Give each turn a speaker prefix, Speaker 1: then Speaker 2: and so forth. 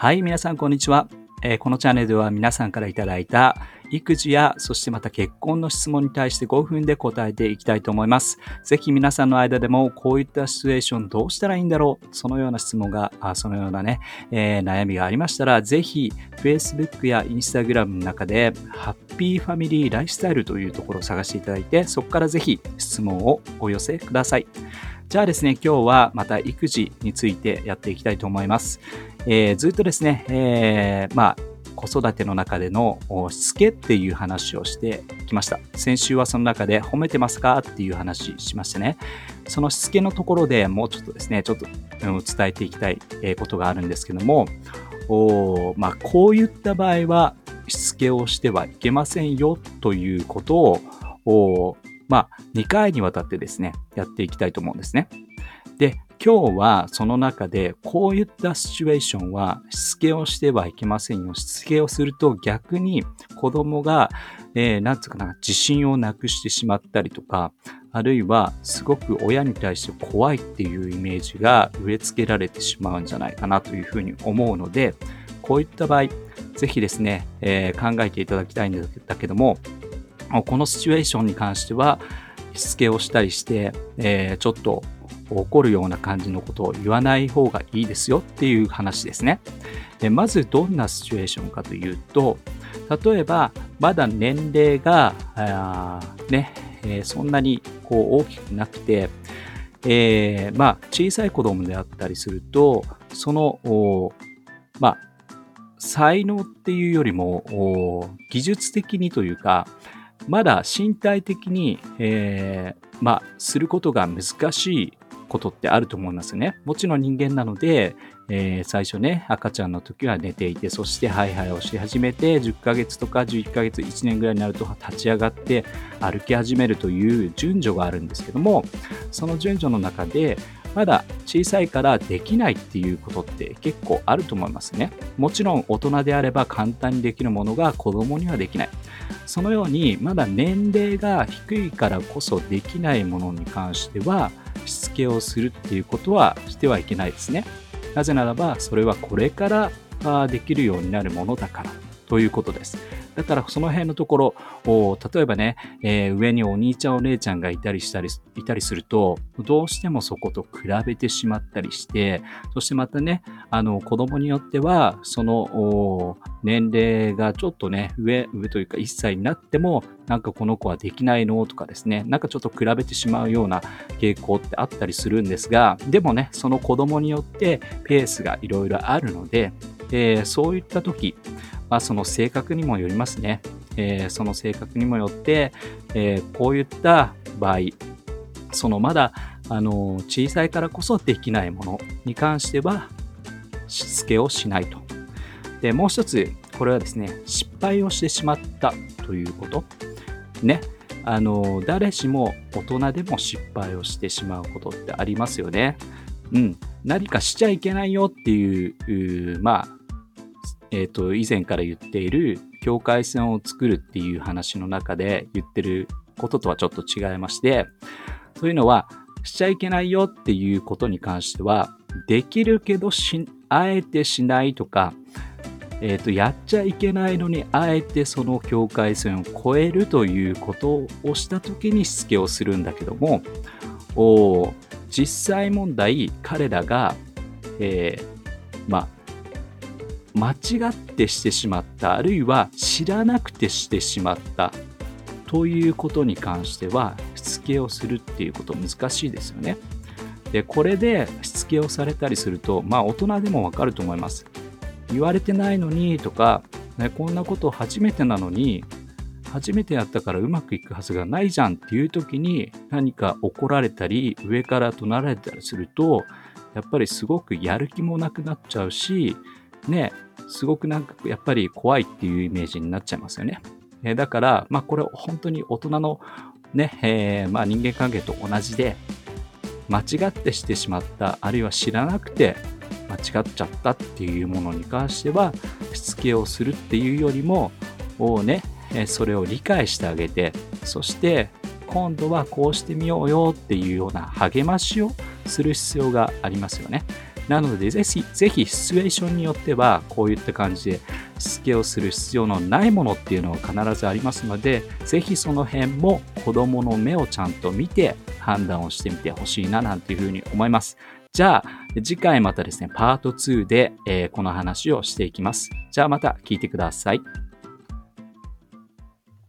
Speaker 1: はい、皆さんこんにちは。えー、このチャンネルでは皆さんからいただいた育児やそしてまた結婚の質問に対して5分で答えていきたいと思います。ぜひ皆さんの間でもこういったシチュエーションどうしたらいいんだろう？そのような質問が、あそのようなね、えー、悩みがありましたらぜひ Facebook や Instagram の中でハッピーファミリーライフスタイルというところを探していただいてそこからぜひ質問をお寄せください。じゃあですね、今日はまた育児についてやっていきたいと思います。えー、ずっとですね、えー、まあ、子育ての中でのしつけっていう話をしてきました。先週はその中で褒めてますかっていう話しましてね、そのしつけのところでもうちょっとですね、ちょっと伝えていきたいことがあるんですけども、おまあ、こういった場合はしつけをしてはいけませんよということをまあ、2回にわたってですね、やっていきたいと思うんですね。で、今日はその中でこういったシチュエーションはしつけをしてはいけませんよ。しつけをすると逆に子供が、えー、なんつうかな、自信をなくしてしまったりとか、あるいはすごく親に対して怖いっていうイメージが植え付けられてしまうんじゃないかなというふうに思うので、こういった場合、ぜひですね、えー、考えていただきたいんだけども、このシチュエーションに関しては、しつけをしたりして、えー、ちょっと怒るような感じのことを言わない方がいいですよっていう話ですね。でまずどんなシチュエーションかというと、例えばまだ年齢がね、えー、そんなにこう大きくなくて、えー、まあ、小さい子供であったりすると、その、まあ、才能っていうよりも技術的にというか、まだ身体的に、えー、まあ、することが難しいことってあると思いますね。もちろん人間なので、えー、最初ね、赤ちゃんの時は寝ていて、そしてハイハイをし始めて、10ヶ月とか11ヶ月、1年ぐらいになると立ち上がって歩き始めるという順序があるんですけども、その順序の中で、まだ小さいからできないっていうことって結構あると思いますね。もちろん大人であれば簡単にできるものが子供にはできない。そのようにまだ年齢が低いからこそできないものに関してはしつけをするっていうことはしてはいけないですね。なぜならばそれはこれからできるようになるものだからということです。だからその辺のところ、例えばね、えー、上にお兄ちゃんお姉ちゃんがいたりしたり、いたりすると、どうしてもそこと比べてしまったりして、そしてまたね、あの、子供によっては、その、年齢がちょっとね、上、上というか1歳になっても、なんかこの子はできないのとかですね、なんかちょっと比べてしまうような傾向ってあったりするんですが、でもね、その子供によってペースがいろいろあるので、えー、そういった時、まあ、その性格にもよりますね。えー、その性格にもよって、えー、こういった場合、そのまだあの小さいからこそできないものに関してはしつけをしないと。で、もう一つ、これはですね、失敗をしてしまったということ。ね。あの、誰しも大人でも失敗をしてしまうことってありますよね。うん。何かしちゃいけないよっていう、まあ、え、ー、と、以前から言っている境界線を作るっていう話の中で言ってることとはちょっと違いまして、そういうのは、しちゃいけないよっていうことに関しては、できるけど、あえてしないとか、え、ー、と、やっちゃいけないのに、あえてその境界線を越えるということをした時にしつけをするんだけども、お実際問題、彼らが、えー、まあ、間違ってしてしまったあるいは知らなくてしてしまったということに関してはしつけをするっていうこと難しいですよね。でこれでしつけをされたりするとまあ大人でもわかると思います。言われてないのにとか、ね、こんなこと初めてなのに初めてやったからうまくいくはずがないじゃんっていう時に何か怒られたり上から怒鳴られたりするとやっぱりすごくやる気もなくなっちゃうしねすごくなんかやっぱり怖いっていうイメージになっちゃいますよね。えー、だから、まあこれ本当に大人のね、えー、まあ人間関係と同じで、間違ってしてしまった、あるいは知らなくて間違っちゃったっていうものに関しては、しつけをするっていうよりも、をね、それを理解してあげて、そして今度はこうしてみようよっていうような励ましをする必要がありますよね。なのでぜひ、ぜひシチュエーションによっては、こういった感じでしつけをする必要のないものっていうのは必ずありますので、ぜひその辺も子供の目をちゃんと見て判断をしてみてほしいななんていうふうに思います。じゃあ、次回またですね、パート2で、えー、この話をしていきます。じゃあまた聞いてください。